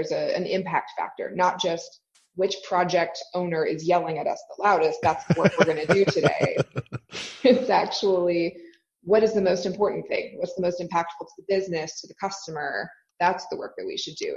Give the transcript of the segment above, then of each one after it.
there's a, an impact factor, not just which project owner is yelling at us the loudest. That's what we're going to do today. it's actually what is the most important thing? What's the most impactful to the business, to the customer? That's the work that we should do.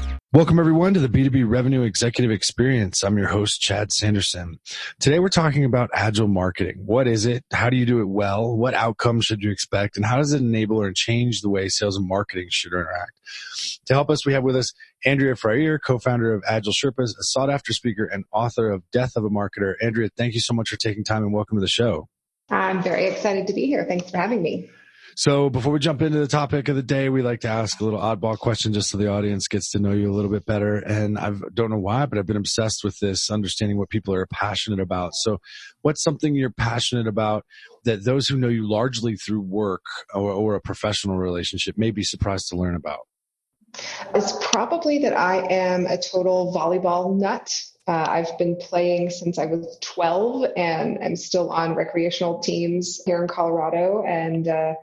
Welcome, everyone, to the B2B Revenue Executive Experience. I'm your host, Chad Sanderson. Today, we're talking about agile marketing. What is it? How do you do it well? What outcomes should you expect? And how does it enable or change the way sales and marketing should interact? To help us, we have with us Andrea Fryrear, co-founder of Agile Sherpas, a sought-after speaker and author of Death of a Marketer. Andrea, thank you so much for taking time and welcome to the show. I'm very excited to be here. Thanks for having me. So before we jump into the topic of the day, we like to ask a little oddball question just so the audience gets to know you a little bit better. And I don't know why, but I've been obsessed with this, understanding what people are passionate about. So what's something you're passionate about that those who know you largely through work or, or a professional relationship may be surprised to learn about? It's probably that I am a total volleyball nut. Uh, I've been playing since I was 12 and I'm still on recreational teams here in Colorado. And uh,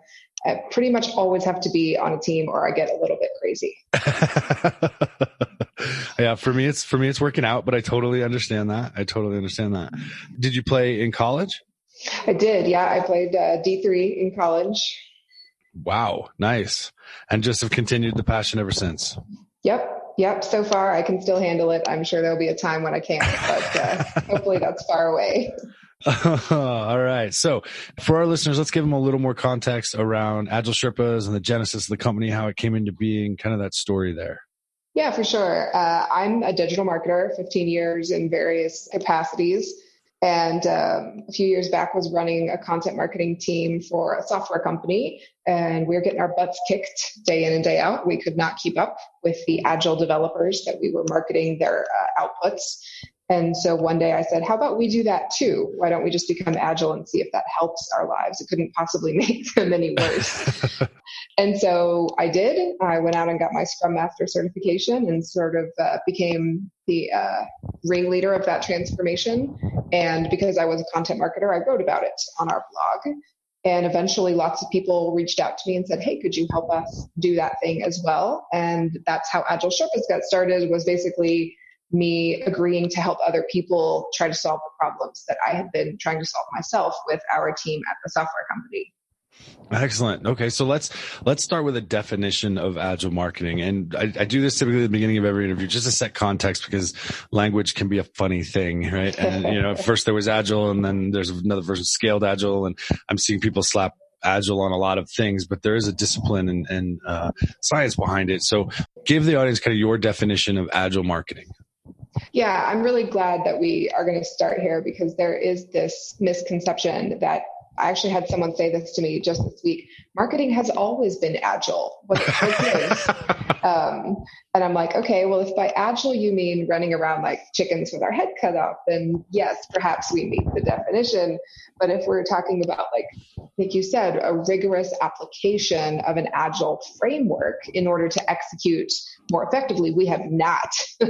I pretty much always have to be on a team or I get a little bit crazy. yeah, for me it's for me it's working out, but I totally understand that. I totally understand that. Did you play in college? I did. Yeah, I played uh, D3 in college. Wow, nice. And just have continued the passion ever since. Yep. Yep. So far, I can still handle it. I'm sure there'll be a time when I can't, but uh, hopefully that's far away. All right. So for our listeners, let's give them a little more context around Agile Sherpas and the genesis of the company, how it came into being, kind of that story there. Yeah, for sure. Uh, I'm a digital marketer, 15 years in various capacities. And um, a few years back was running a content marketing team for a software company and we were getting our butts kicked day in and day out. We could not keep up with the agile developers that we were marketing their uh, outputs. And so one day I said, how about we do that too? Why don't we just become agile and see if that helps our lives? It couldn't possibly make them any worse. and so I did. I went out and got my Scrum Master certification and sort of uh, became the uh, ringleader of that transformation. And because I was a content marketer, I wrote about it on our blog. And eventually lots of people reached out to me and said, Hey, could you help us do that thing as well? And that's how Agile Sherpas got started was basically me agreeing to help other people try to solve the problems that I had been trying to solve myself with our team at the software company. Excellent. Okay, so let's let's start with a definition of agile marketing, and I, I, do this typically at the beginning of every interview just to set context because language can be a funny thing, right? And you know, first there was agile, and then there's another version scaled agile, and I'm seeing people slap agile on a lot of things, but there is a discipline and, and uh, science behind it. So, give the audience kind of your definition of agile marketing. Yeah, I'm really glad that we are going to start here because there is this misconception that I actually had someone say this to me just this week. Marketing has always been agile. What it is. um, and I'm like, okay, well, if by agile you mean running around like chickens with our head cut off, then yes, perhaps we meet the definition. But if we're talking about like, like you said, a rigorous application of an agile framework in order to execute more effectively, we have not.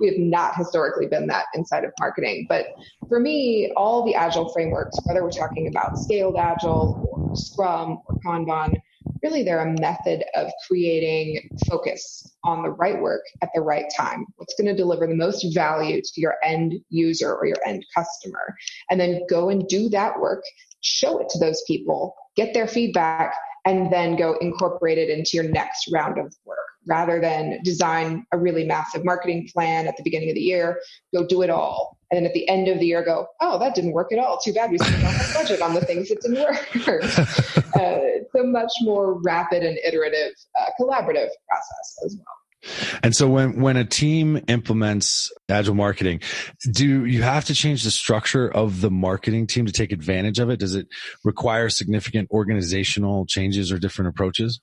we have not historically been that inside of marketing. But for me, all the agile frameworks, whether we're talking about scaled agile or Scrum or Kanban, really they're a method of creating focus on the right work at the right time. What's going to deliver the most value to your end user or your end customer. And then go and do that work, show it to those people, get their feedback, and then go incorporate it into your next round of work rather than design a really massive marketing plan at the beginning of the year, go do it all. And then at the end of the year, go, oh, that didn't work at all. Too bad we spent all our budget on the things that didn't work. uh, it's a much more rapid and iterative, uh, collaborative process as well. And so when, when a team implements agile marketing, do you have to change the structure of the marketing team to take advantage of it? Does it require significant organizational changes or different approaches?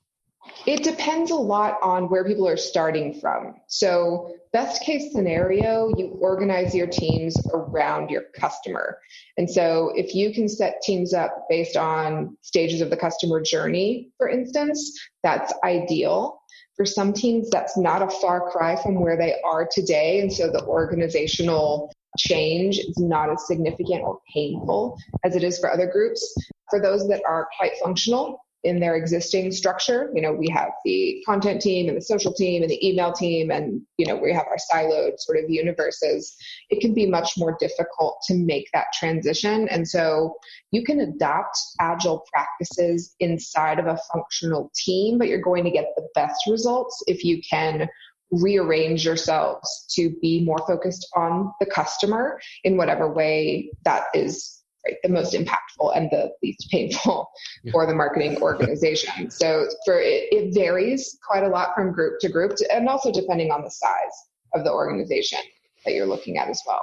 It depends a lot on where people are starting from. So, best case scenario, you organize your teams around your customer. And so, if you can set teams up based on stages of the customer journey, for instance, that's ideal. For some teams, that's not a far cry from where they are today. And so, the organizational change is not as significant or painful as it is for other groups. For those that are quite functional, in their existing structure. You know, we have the content team and the social team and the email team, and, you know, we have our siloed sort of universes. It can be much more difficult to make that transition. And so you can adopt agile practices inside of a functional team, but you're going to get the best results if you can rearrange yourselves to be more focused on the customer in whatever way that is right, the most impactful and the least painful yeah. for the marketing organization. So for it, it varies quite a lot from group to group, to, and also depending on the size of the organization that you're looking at as well.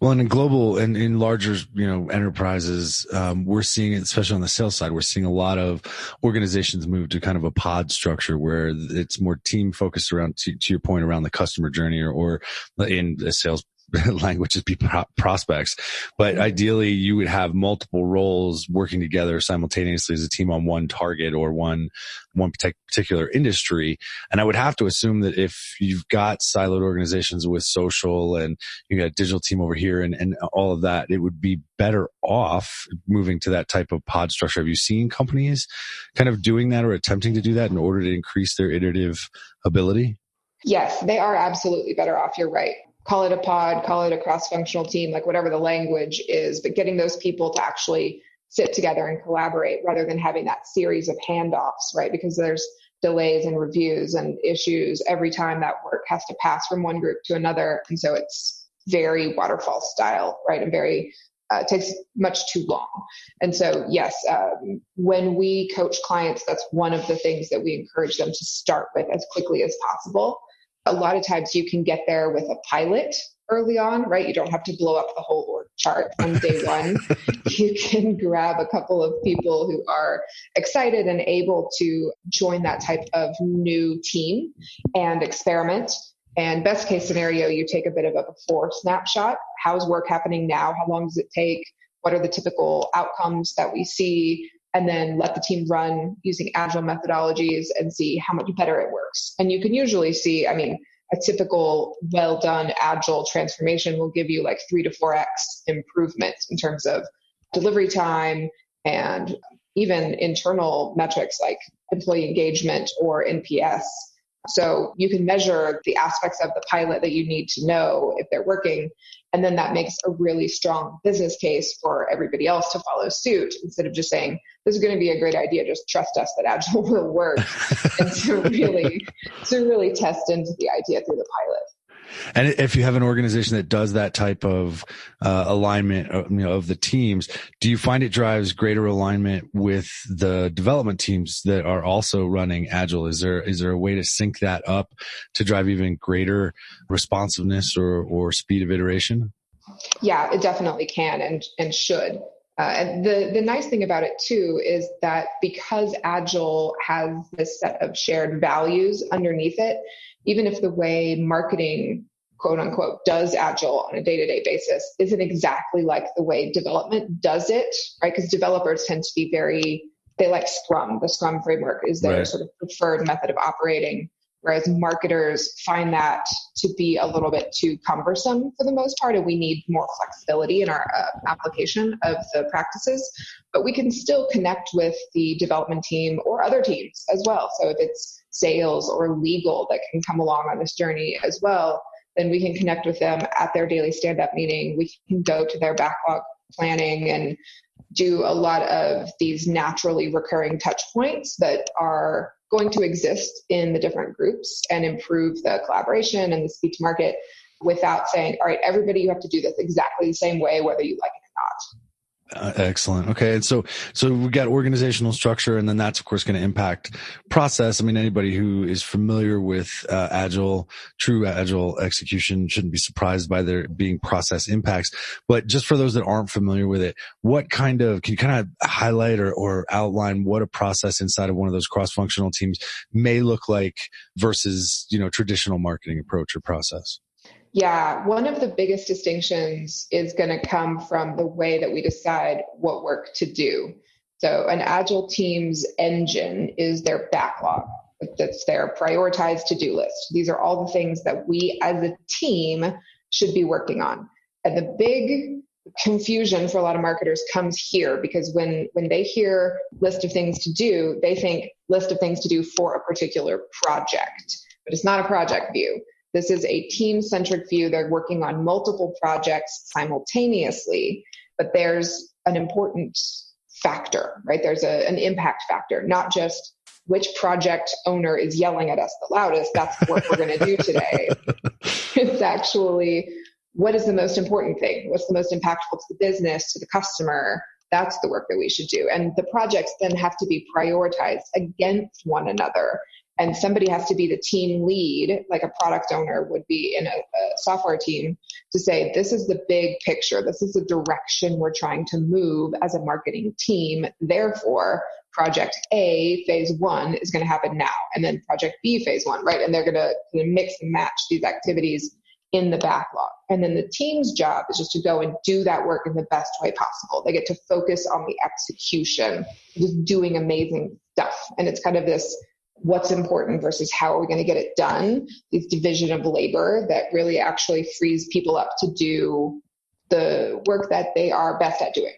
Well, and in global and in larger, you know, enterprises, um, we're seeing it, especially on the sales side, we're seeing a lot of organizations move to kind of a pod structure where it's more team focused around, to, to your point, around the customer journey or, or in a sales language is be prospects. But mm-hmm. ideally, you would have multiple roles working together simultaneously as a team on one target or one one particular industry. And I would have to assume that if you've got siloed organizations with social and you got a digital team over here and, and all of that, it would be better off moving to that type of pod structure. Have you seen companies kind of doing that or attempting to do that in order to increase their iterative ability? Yes, they are absolutely better off. You're right call it a pod, call it a cross functional team, like whatever the language is, but getting those people to actually sit together and collaborate rather than having that series of handoffs, right? Because there's delays and reviews and issues every time that work has to pass from one group to another. And so it's very waterfall style, right? And very, uh, takes much too long. And so, yes, um, when we coach clients, that's one of the things that we encourage them to start with as quickly as possible a lot of times you can get there with a pilot early on, right? You don't have to blow up the whole org chart on day one. you can grab a couple of people who are excited and able to join that type of new team and experiment. And best case scenario, you take a bit of a before snapshot. How's work happening now? How long does it take? What are the typical outcomes that we see? And then let the team run using agile methodologies and see how much better it works. And you can usually see, I mean, a typical well done agile transformation will give you like three to four X improvement in terms of delivery time and even internal metrics like employee engagement or NPS. So you can measure the aspects of the pilot that you need to know if they're working. And then that makes a really strong business case for everybody else to follow suit instead of just saying, this is going to be a great idea. Just trust us that Agile will work. and to really, to really test into the idea through the pilot. And if you have an organization that does that type of uh, alignment, of, uh, you know, of the teams, do you find it drives greater alignment with the development teams that are also running agile? Is there is there a way to sync that up to drive even greater responsiveness or or speed of iteration? Yeah, it definitely can and and should. Uh, and the, the nice thing about it too is that because Agile has this set of shared values underneath it, even if the way marketing quote unquote does agile on a day-to-day basis isn't exactly like the way development does it right? Because developers tend to be very they like scrum. The scrum framework is their right. sort of preferred method of operating whereas marketers find that to be a little bit too cumbersome for the most part and we need more flexibility in our uh, application of the practices. But we can still connect with the development team or other teams as well. So if it's sales or legal that can come along on this journey as well then we can connect with them at their daily stand up meeting. We can go to their backlog planning and do a lot of these naturally recurring touch points that are going to exist in the different groups and improve the collaboration and the speed to market without saying, all right, everybody, you have to do this exactly the same way, whether you like. Uh, excellent. Okay. And so, so we got organizational structure and then that's of course going to impact process. I mean, anybody who is familiar with uh, agile, true agile execution shouldn't be surprised by there being process impacts. But just for those that aren't familiar with it, what kind of, can you kind of highlight or, or outline what a process inside of one of those cross functional teams may look like versus, you know, traditional marketing approach or process? Yeah, one of the biggest distinctions is going to come from the way that we decide what work to do. So, an agile team's engine is their backlog. That's their prioritized to do list. These are all the things that we as a team should be working on. And the big confusion for a lot of marketers comes here because when when they hear list of things to do, they think list of things to do for a particular project. But it's not a project view. This is a team centric view. They're working on multiple projects simultaneously, but there's an important factor, right? There's a, an impact factor, not just which project owner is yelling at us the loudest. That's what we're going to do today. it's actually what is the most important thing? What's the most impactful to the business, to the customer? That's the work that we should do. And the projects then have to be prioritized against one another and somebody has to be the team lead, like a product owner would be in a, a, software team, to say, this is the big picture. This is the direction we're trying to move as a marketing team. Therefore, project A, phase one, is going to happen now. And then project B, phase one, right? And they're going to mix and match these activities in the backlog. And then the team's job is just to go and do that work in the best way possible. They get to focus on the execution, just doing amazing stuff. And it's kind of this what's important versus how are we going to get it done, this division of labor that really actually frees people up to do the work that they are best at doing.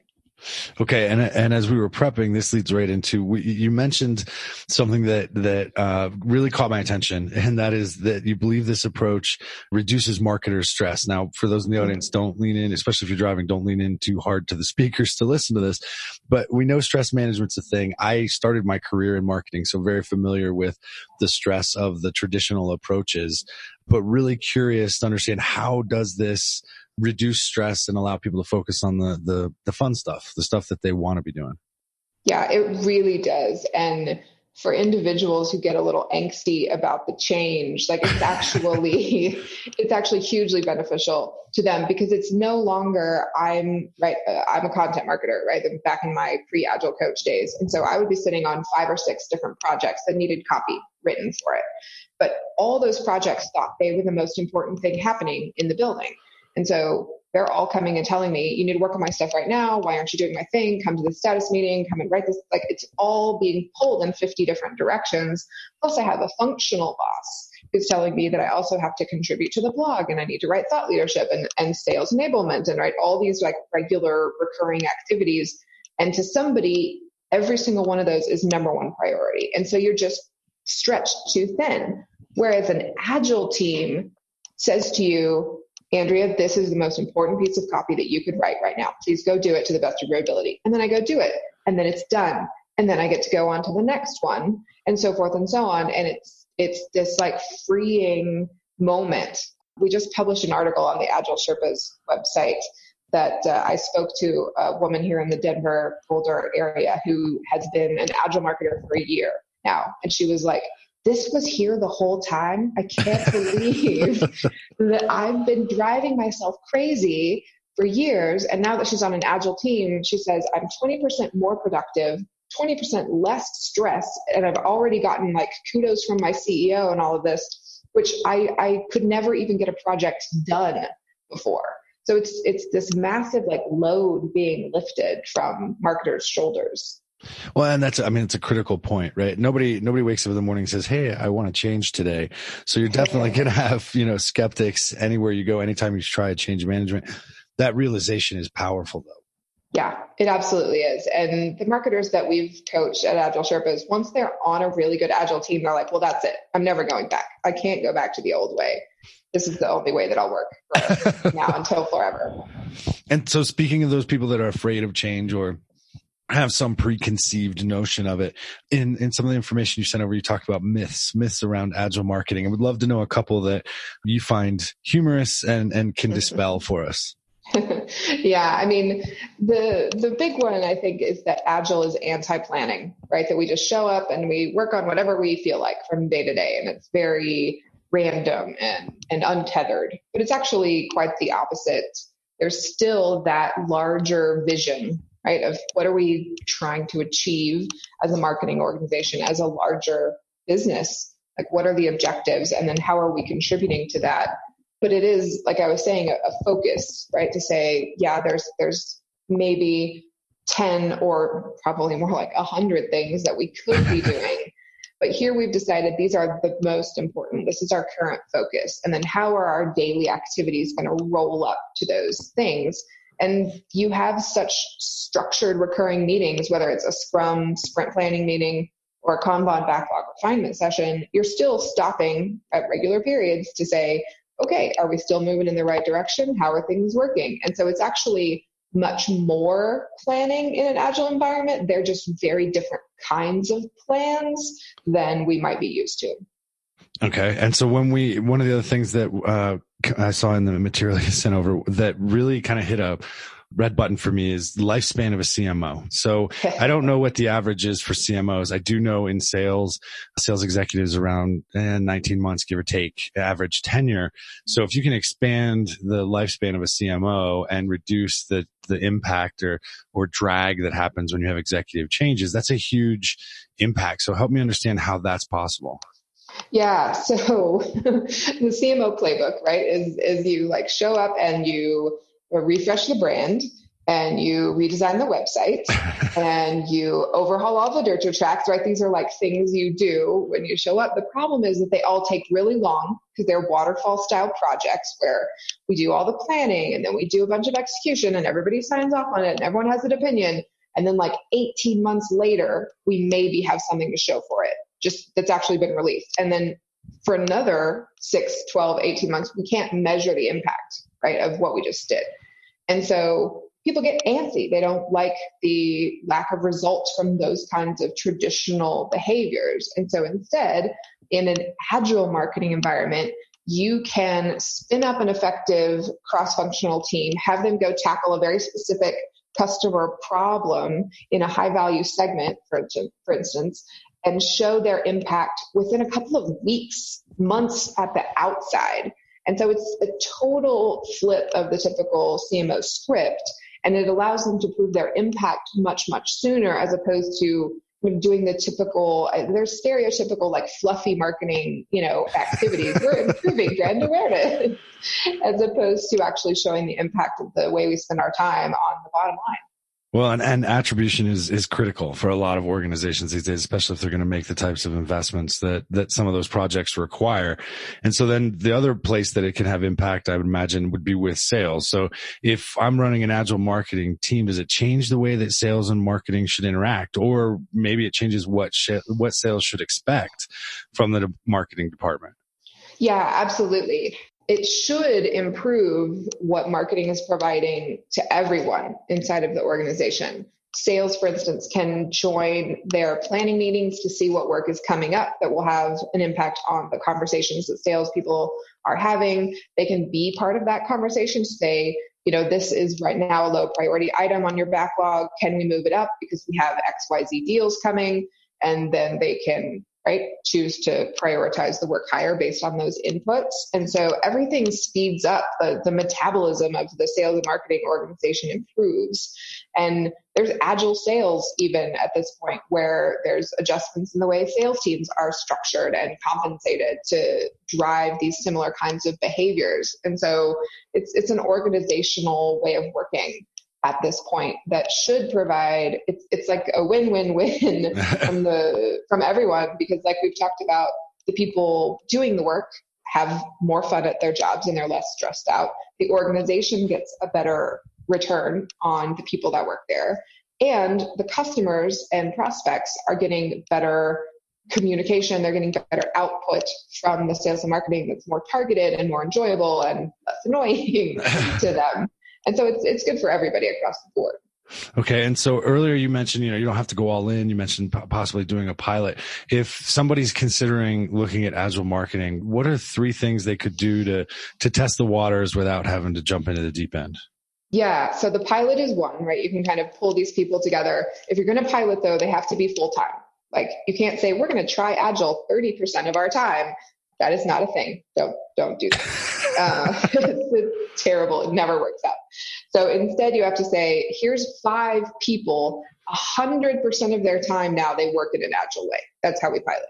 Okay, and and as we were prepping, this leads right into we, you mentioned something that that uh, really caught my attention, and that is that you believe this approach reduces marketers' stress. Now, for those in the audience, don't lean in, especially if you're driving, don't lean in too hard to the speakers to listen to this. But we know stress management's a thing. I started my career in marketing, so very familiar with the stress of the traditional approaches. But really curious to understand how does this reduce stress and allow people to focus on the the, the fun stuff, the stuff that they want to be doing. Yeah, it really does. And for individuals who get a little angsty about the change, like it's actually it's actually hugely beneficial to them because it's no longer I'm right uh, I'm a content marketer, right? Back in my pre-agile coach days. And so I would be sitting on five or six different projects that needed copy written for it. But all those projects thought they were the most important thing happening in the building. And so they're all coming and telling me, you need to work on my stuff right now. Why aren't you doing my thing? Come to the status meeting, come and write this. Like it's all being pulled in 50 different directions. Plus, I have a functional boss who's telling me that I also have to contribute to the blog and I need to write thought leadership and, and sales enablement and write all these like regular recurring activities. And to somebody, every single one of those is number one priority. And so you're just stretched too thin. Whereas an agile team says to you, Andrea, this is the most important piece of copy that you could write right now. Please go do it to the best of your ability. And then I go do it. And then it's done. And then I get to go on to the next one and so forth and so on. And it's, it's this like freeing moment. We just published an article on the Agile Sherpas website that uh, I spoke to a woman here in the Denver Boulder area who has been an Agile marketer for a year now. And she was like, this was here the whole time. I can't believe that I've been driving myself crazy for years. And now that she's on an agile team, she says, I'm 20% more productive, 20% less stress. And I've already gotten like kudos from my CEO and all of this, which I, I could never even get a project done before. So it's, it's this massive like load being lifted from marketers' shoulders. Well, and that's, I mean, it's a critical point, right? Nobody, nobody wakes up in the morning and says, Hey, I want to change today. So you're definitely going to have, you know, skeptics anywhere you go, anytime you try a change management. That realization is powerful though. Yeah, it absolutely is. And the marketers that we've coached at Agile Sherpas, once they're on a really good Agile team, they're like, well, that's it. I'm never going back. I can't go back to the old way. This is the only way that I'll work now until forever. And so, speaking of those people that are afraid of change or have some preconceived notion of it. In in some of the information you sent over, you talked about myths, myths around agile marketing. I would love to know a couple that you find humorous and and can dispel for us. yeah, I mean, the the big one I think is that agile is anti-planning, right? That we just show up and we work on whatever we feel like from day to day, and it's very random and and untethered. But it's actually quite the opposite. There's still that larger vision, right? Of what are we trying to achieve as a marketing organization, as a larger business? Like, what are the objectives, and then how are we contributing to that? but it is like I was saying a, a focus, right? To say, yeah, there's there's maybe 10 or probably more like 100 things that we could be doing. But here we've decided these are the most important. This is our current focus. And then how are our daily activities going to roll up to those things? And you have such structured recurring meetings, whether it's a Scrum sprint planning meeting or a Kanban backlog refinement session, you're still stopping at regular periods to say, okay, are we still moving in the right direction? How are things working? And so it's actually much more planning in an agile environment. They're just very different kinds of plans than we might be used to. Okay. And so when we, one of the other things that uh, I saw in the material you sent over that really kind of hit a red button for me is lifespan of a CMO. So I don't know what the average is for CMOs. I do know in sales, sales executives around eh, 19 months, give or take, average tenure. So if you can expand the lifespan of a CMO and reduce the the impact or or drag that happens when you have executive changes, that's a huge impact. So help me understand how that's possible. Yeah, so the CMO playbook, right, is is you like show up and you refresh the brand and you redesign the website and you overhaul all the dirt tracks, right? These are like things you do when you show up. The problem is that they all take really long because they're waterfall style projects where we do all the planning and then we do a bunch of execution and everybody signs off on it and everyone has an opinion. And then like 18 months later, we maybe have something to show for it, just that's actually been released. And then for another six, 12, 18 months, we can't measure the impact right, of what we just did. And so people get antsy. They don't like the lack of results from those kinds of traditional behaviors. And so instead, in an agile marketing environment, you can spin up an effective cross functional team, have them go tackle a very specific customer problem in a high value segment, for, for instance, and show their impact within a couple of weeks, months at the outside. And so it's a total flip of the typical CMO script, and it allows them to prove their impact much, much sooner as opposed to doing the typical, uh, there's stereotypical like fluffy marketing, you know, activities. We're improving brand awareness as opposed to actually showing the impact of the way we spend our time on the bottom line. Well, and, and attribution is, is critical for a lot of organizations these days, especially if they're going to make the types of investments that, that some of those projects require. And so then the other place that it can have impact, I would imagine would be with sales. So if I'm running an agile marketing team, does it change the way that sales and marketing should interact? Or maybe it changes what, sh- what sales should expect from the marketing department? Yeah, absolutely it should improve what marketing is providing to everyone inside of the organization. Sales, for instance, can join their planning meetings to see what work is coming up that will have an impact on the conversations that salespeople are having. They can be part of that conversation to say, you know, this is right now a low priority item on your backlog. Can we move it up because we have XYZ deals coming? And then they can right? Choose to prioritize the work higher based on those inputs. And so everything speeds up. The, the metabolism of the sales and marketing organization improves. And there's agile sales even at this point where there's adjustments in the way sales teams are structured and compensated to drive these similar kinds of behaviors. And so it's, it's an organizational way of working at this point that should provide it's it's like a win-win-win from the from everyone because like we've talked about the people doing the work have more fun at their jobs and they're less stressed out. The organization gets a better return on the people that work there. And the customers and prospects are getting better communication. They're getting better output from the sales and marketing that's more targeted and more enjoyable and less annoying to them and so it's it's good for everybody across the board. Okay. And so earlier you mentioned, you know, you don't have to go all in. You mentioned possibly doing a pilot. If somebody's considering looking at agile marketing, what are three things they could do to, to test the waters without having to jump into the deep end? Yeah, so the pilot is one, right? You can kind of pull these people together. If you're going to pilot, though, they have to be full time. Like you can't say we're going to try Agile 30% of our time. That is not a thing. Don't don't do that. uh, it's terrible. It never works out. So instead, you have to say, here's five people. 100% of their time now they work in an agile way. That's how we pilot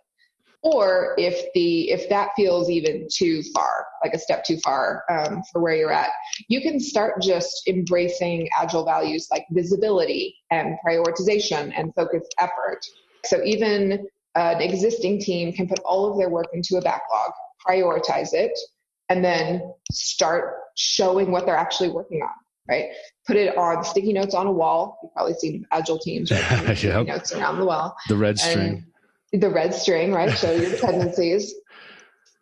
or if the if that feels even too far like a step too far um, for where you're at you can start just embracing agile values like visibility and prioritization and focused effort so even an existing team can put all of their work into a backlog prioritize it and then start showing what they're actually working on right put it on sticky notes on a wall you've probably seen agile teams right yep. notes around the wall the red string the red string, right? Show your dependencies.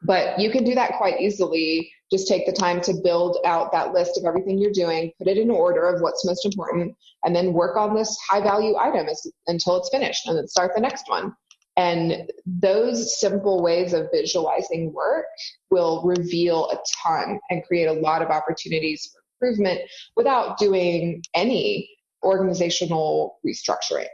But you can do that quite easily. Just take the time to build out that list of everything you're doing, put it in order of what's most important, and then work on this high value item as, until it's finished and then start the next one. And those simple ways of visualizing work will reveal a ton and create a lot of opportunities for improvement without doing any organizational restructuring.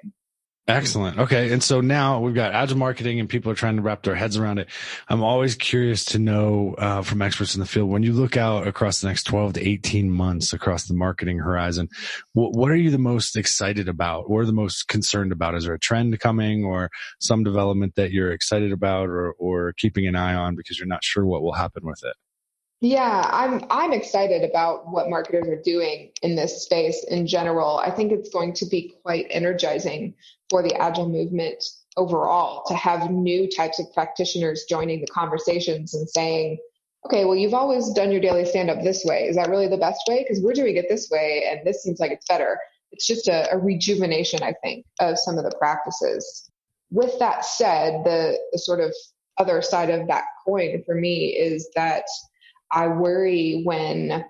Excellent. Okay. And so now we've got agile marketing and people are trying to wrap their heads around it. I'm always curious to know uh, from experts in the field when you look out across the next 12 to 18 months across the marketing horizon, what, what are you the most excited about? What are the most concerned about? Is there a trend coming or some development that you're excited about or, or keeping an eye on because you're not sure what will happen with it? Yeah, I'm I'm excited about what marketers are doing in this space in general. I think it's going to be quite energizing for the agile movement overall to have new types of practitioners joining the conversations and saying, okay, well, you've always done your daily stand up this way. Is that really the best way? Because we're doing it this way and this seems like it's better. It's just a, a rejuvenation, I think, of some of the practices. With that said, the, the sort of other side of that coin for me is that I worry when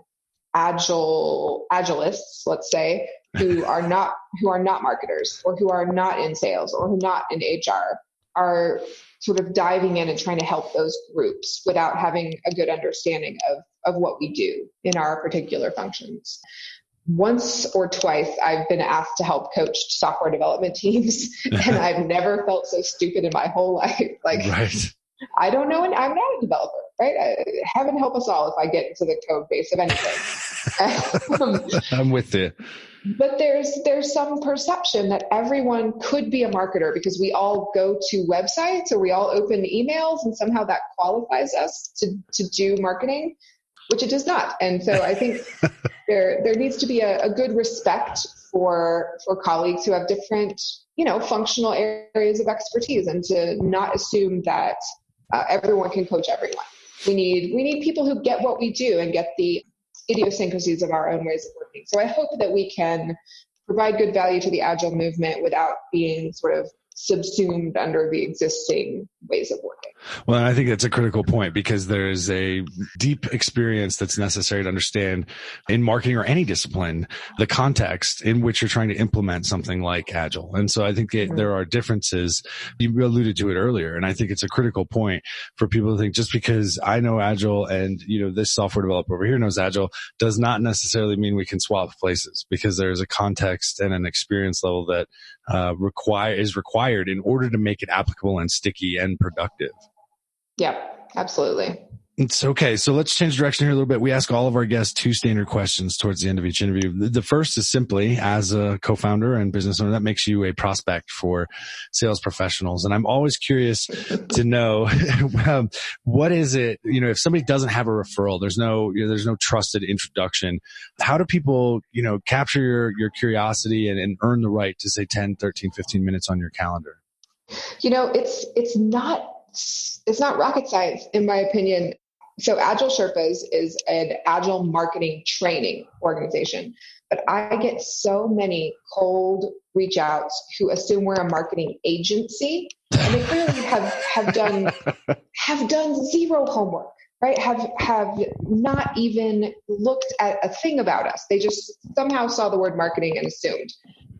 agile agilists, let's say, who are not who are not marketers or who are not in sales or who are not in HR are sort of diving in and trying to help those groups without having a good understanding of, of what we do in our particular functions. Once or twice I've been asked to help coach software development teams and I've never felt so stupid in my whole life. Like right. I don't know, and I'm not a developer, right? I, heaven help us all if I get into the code base of anything. um, I'm with you. But there's there's some perception that everyone could be a marketer because we all go to websites or we all open emails, and somehow that qualifies us to to do marketing, which it does not. And so I think there there needs to be a, a good respect for for colleagues who have different you know functional areas of expertise, and to not assume that uh, everyone can coach everyone. We need we need people who get what we do and get the idiosyncrasies of our own ways of working. So I hope that we can provide good value to the agile movement without being sort of subsumed under the existing ways of working. Well, I think that's a critical point because there is a deep experience that's necessary to understand in marketing or any discipline the context in which you're trying to implement something like agile. And so I think it, mm-hmm. there are differences. You alluded to it earlier, and I think it's a critical point for people to think just because I know agile and you know this software developer over here knows agile does not necessarily mean we can swap places because there's a context and an experience level that uh, require is required in order to make it applicable and sticky and productive. Yep, absolutely. It's okay. So let's change direction here a little bit. We ask all of our guests two standard questions towards the end of each interview. The first is simply, as a co-founder and business owner, that makes you a prospect for sales professionals. And I'm always curious to know um, what is it, you know, if somebody doesn't have a referral, there's no, you know, there's no trusted introduction. How do people, you know, capture your, your curiosity and, and earn the right to say 10, 13, 15 minutes on your calendar? You know, it's, it's not it's not rocket science, in my opinion. So, Agile Sherpas is an agile marketing training organization. But I get so many cold reach outs who assume we're a marketing agency, and they clearly have, have done have done zero homework, right? Have have not even looked at a thing about us. They just somehow saw the word marketing and assumed.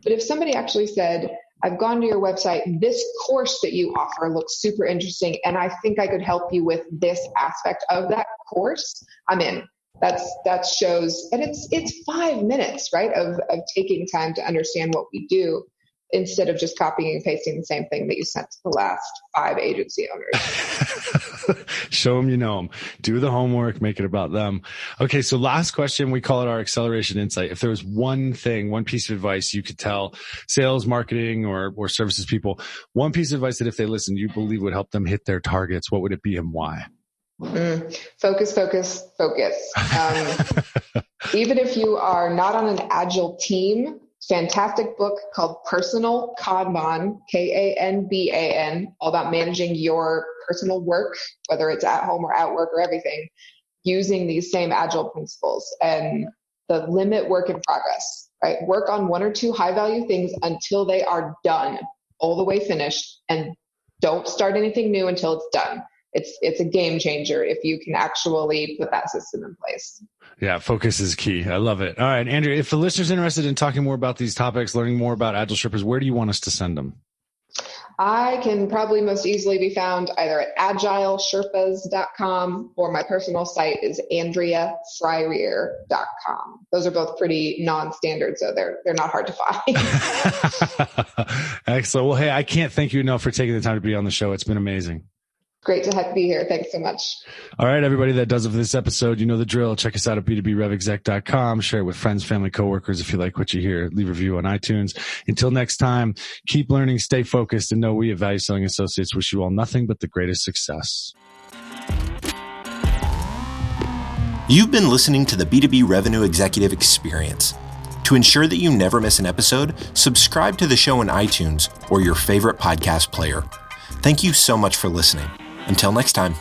But if somebody actually said, I've gone to your website. This course that you offer looks super interesting, and I think I could help you with this aspect of that course. I'm in. That's that shows, and it's it's five minutes, right, of of taking time to understand what we do instead of just copying and pasting the same thing that you sent to the last five agency owners. Show them you know them. Do the homework, make it about them. Okay, so last question, we call it our acceleration insight. If there was one thing, one piece of advice you could tell sales, marketing, or, or services people, one piece of advice that if they listen, you believe would help them hit their targets, what would it be and why? Mm, focus, focus, focus. Um, even if you are not on an agile team, fantastic book called Personal Kanban, K A N B A N, all about managing your personal work, whether it's at home or at work or everything, using these same agile principles and the limit work in progress, right? Work on one or two high value things until they are done, all the way finished, and don't start anything new until it's done it's it's a game changer if you can actually put that system in place. Yeah, focus is key. I love it. All right, Andrea, if the listener's interested in talking more about these topics, learning more about Agile Sherpas, where do you want us to send them? I can probably most easily be found either at agilesherpas.com or my personal site is andreafryrear.com. Those are both pretty non-standard, so they're they're not hard to find. Excellent. Well, hey, I can't thank you enough for taking the time to be on the show. It's been amazing. Great to have, be here. Thanks so much. All right, everybody that does it for this episode, you know the drill. Check us out at b2brevexec.com. Share it with friends, family, coworkers if you like what you hear. Leave a review on iTunes. Until next time, keep learning, stay focused, and know we at Value Selling Associates wish you all nothing but the greatest success. You've been listening to the B2B Revenue Executive Experience. To ensure that you never miss an episode, subscribe to the show in iTunes or your favorite podcast player. Thank you so much for listening. Until next time.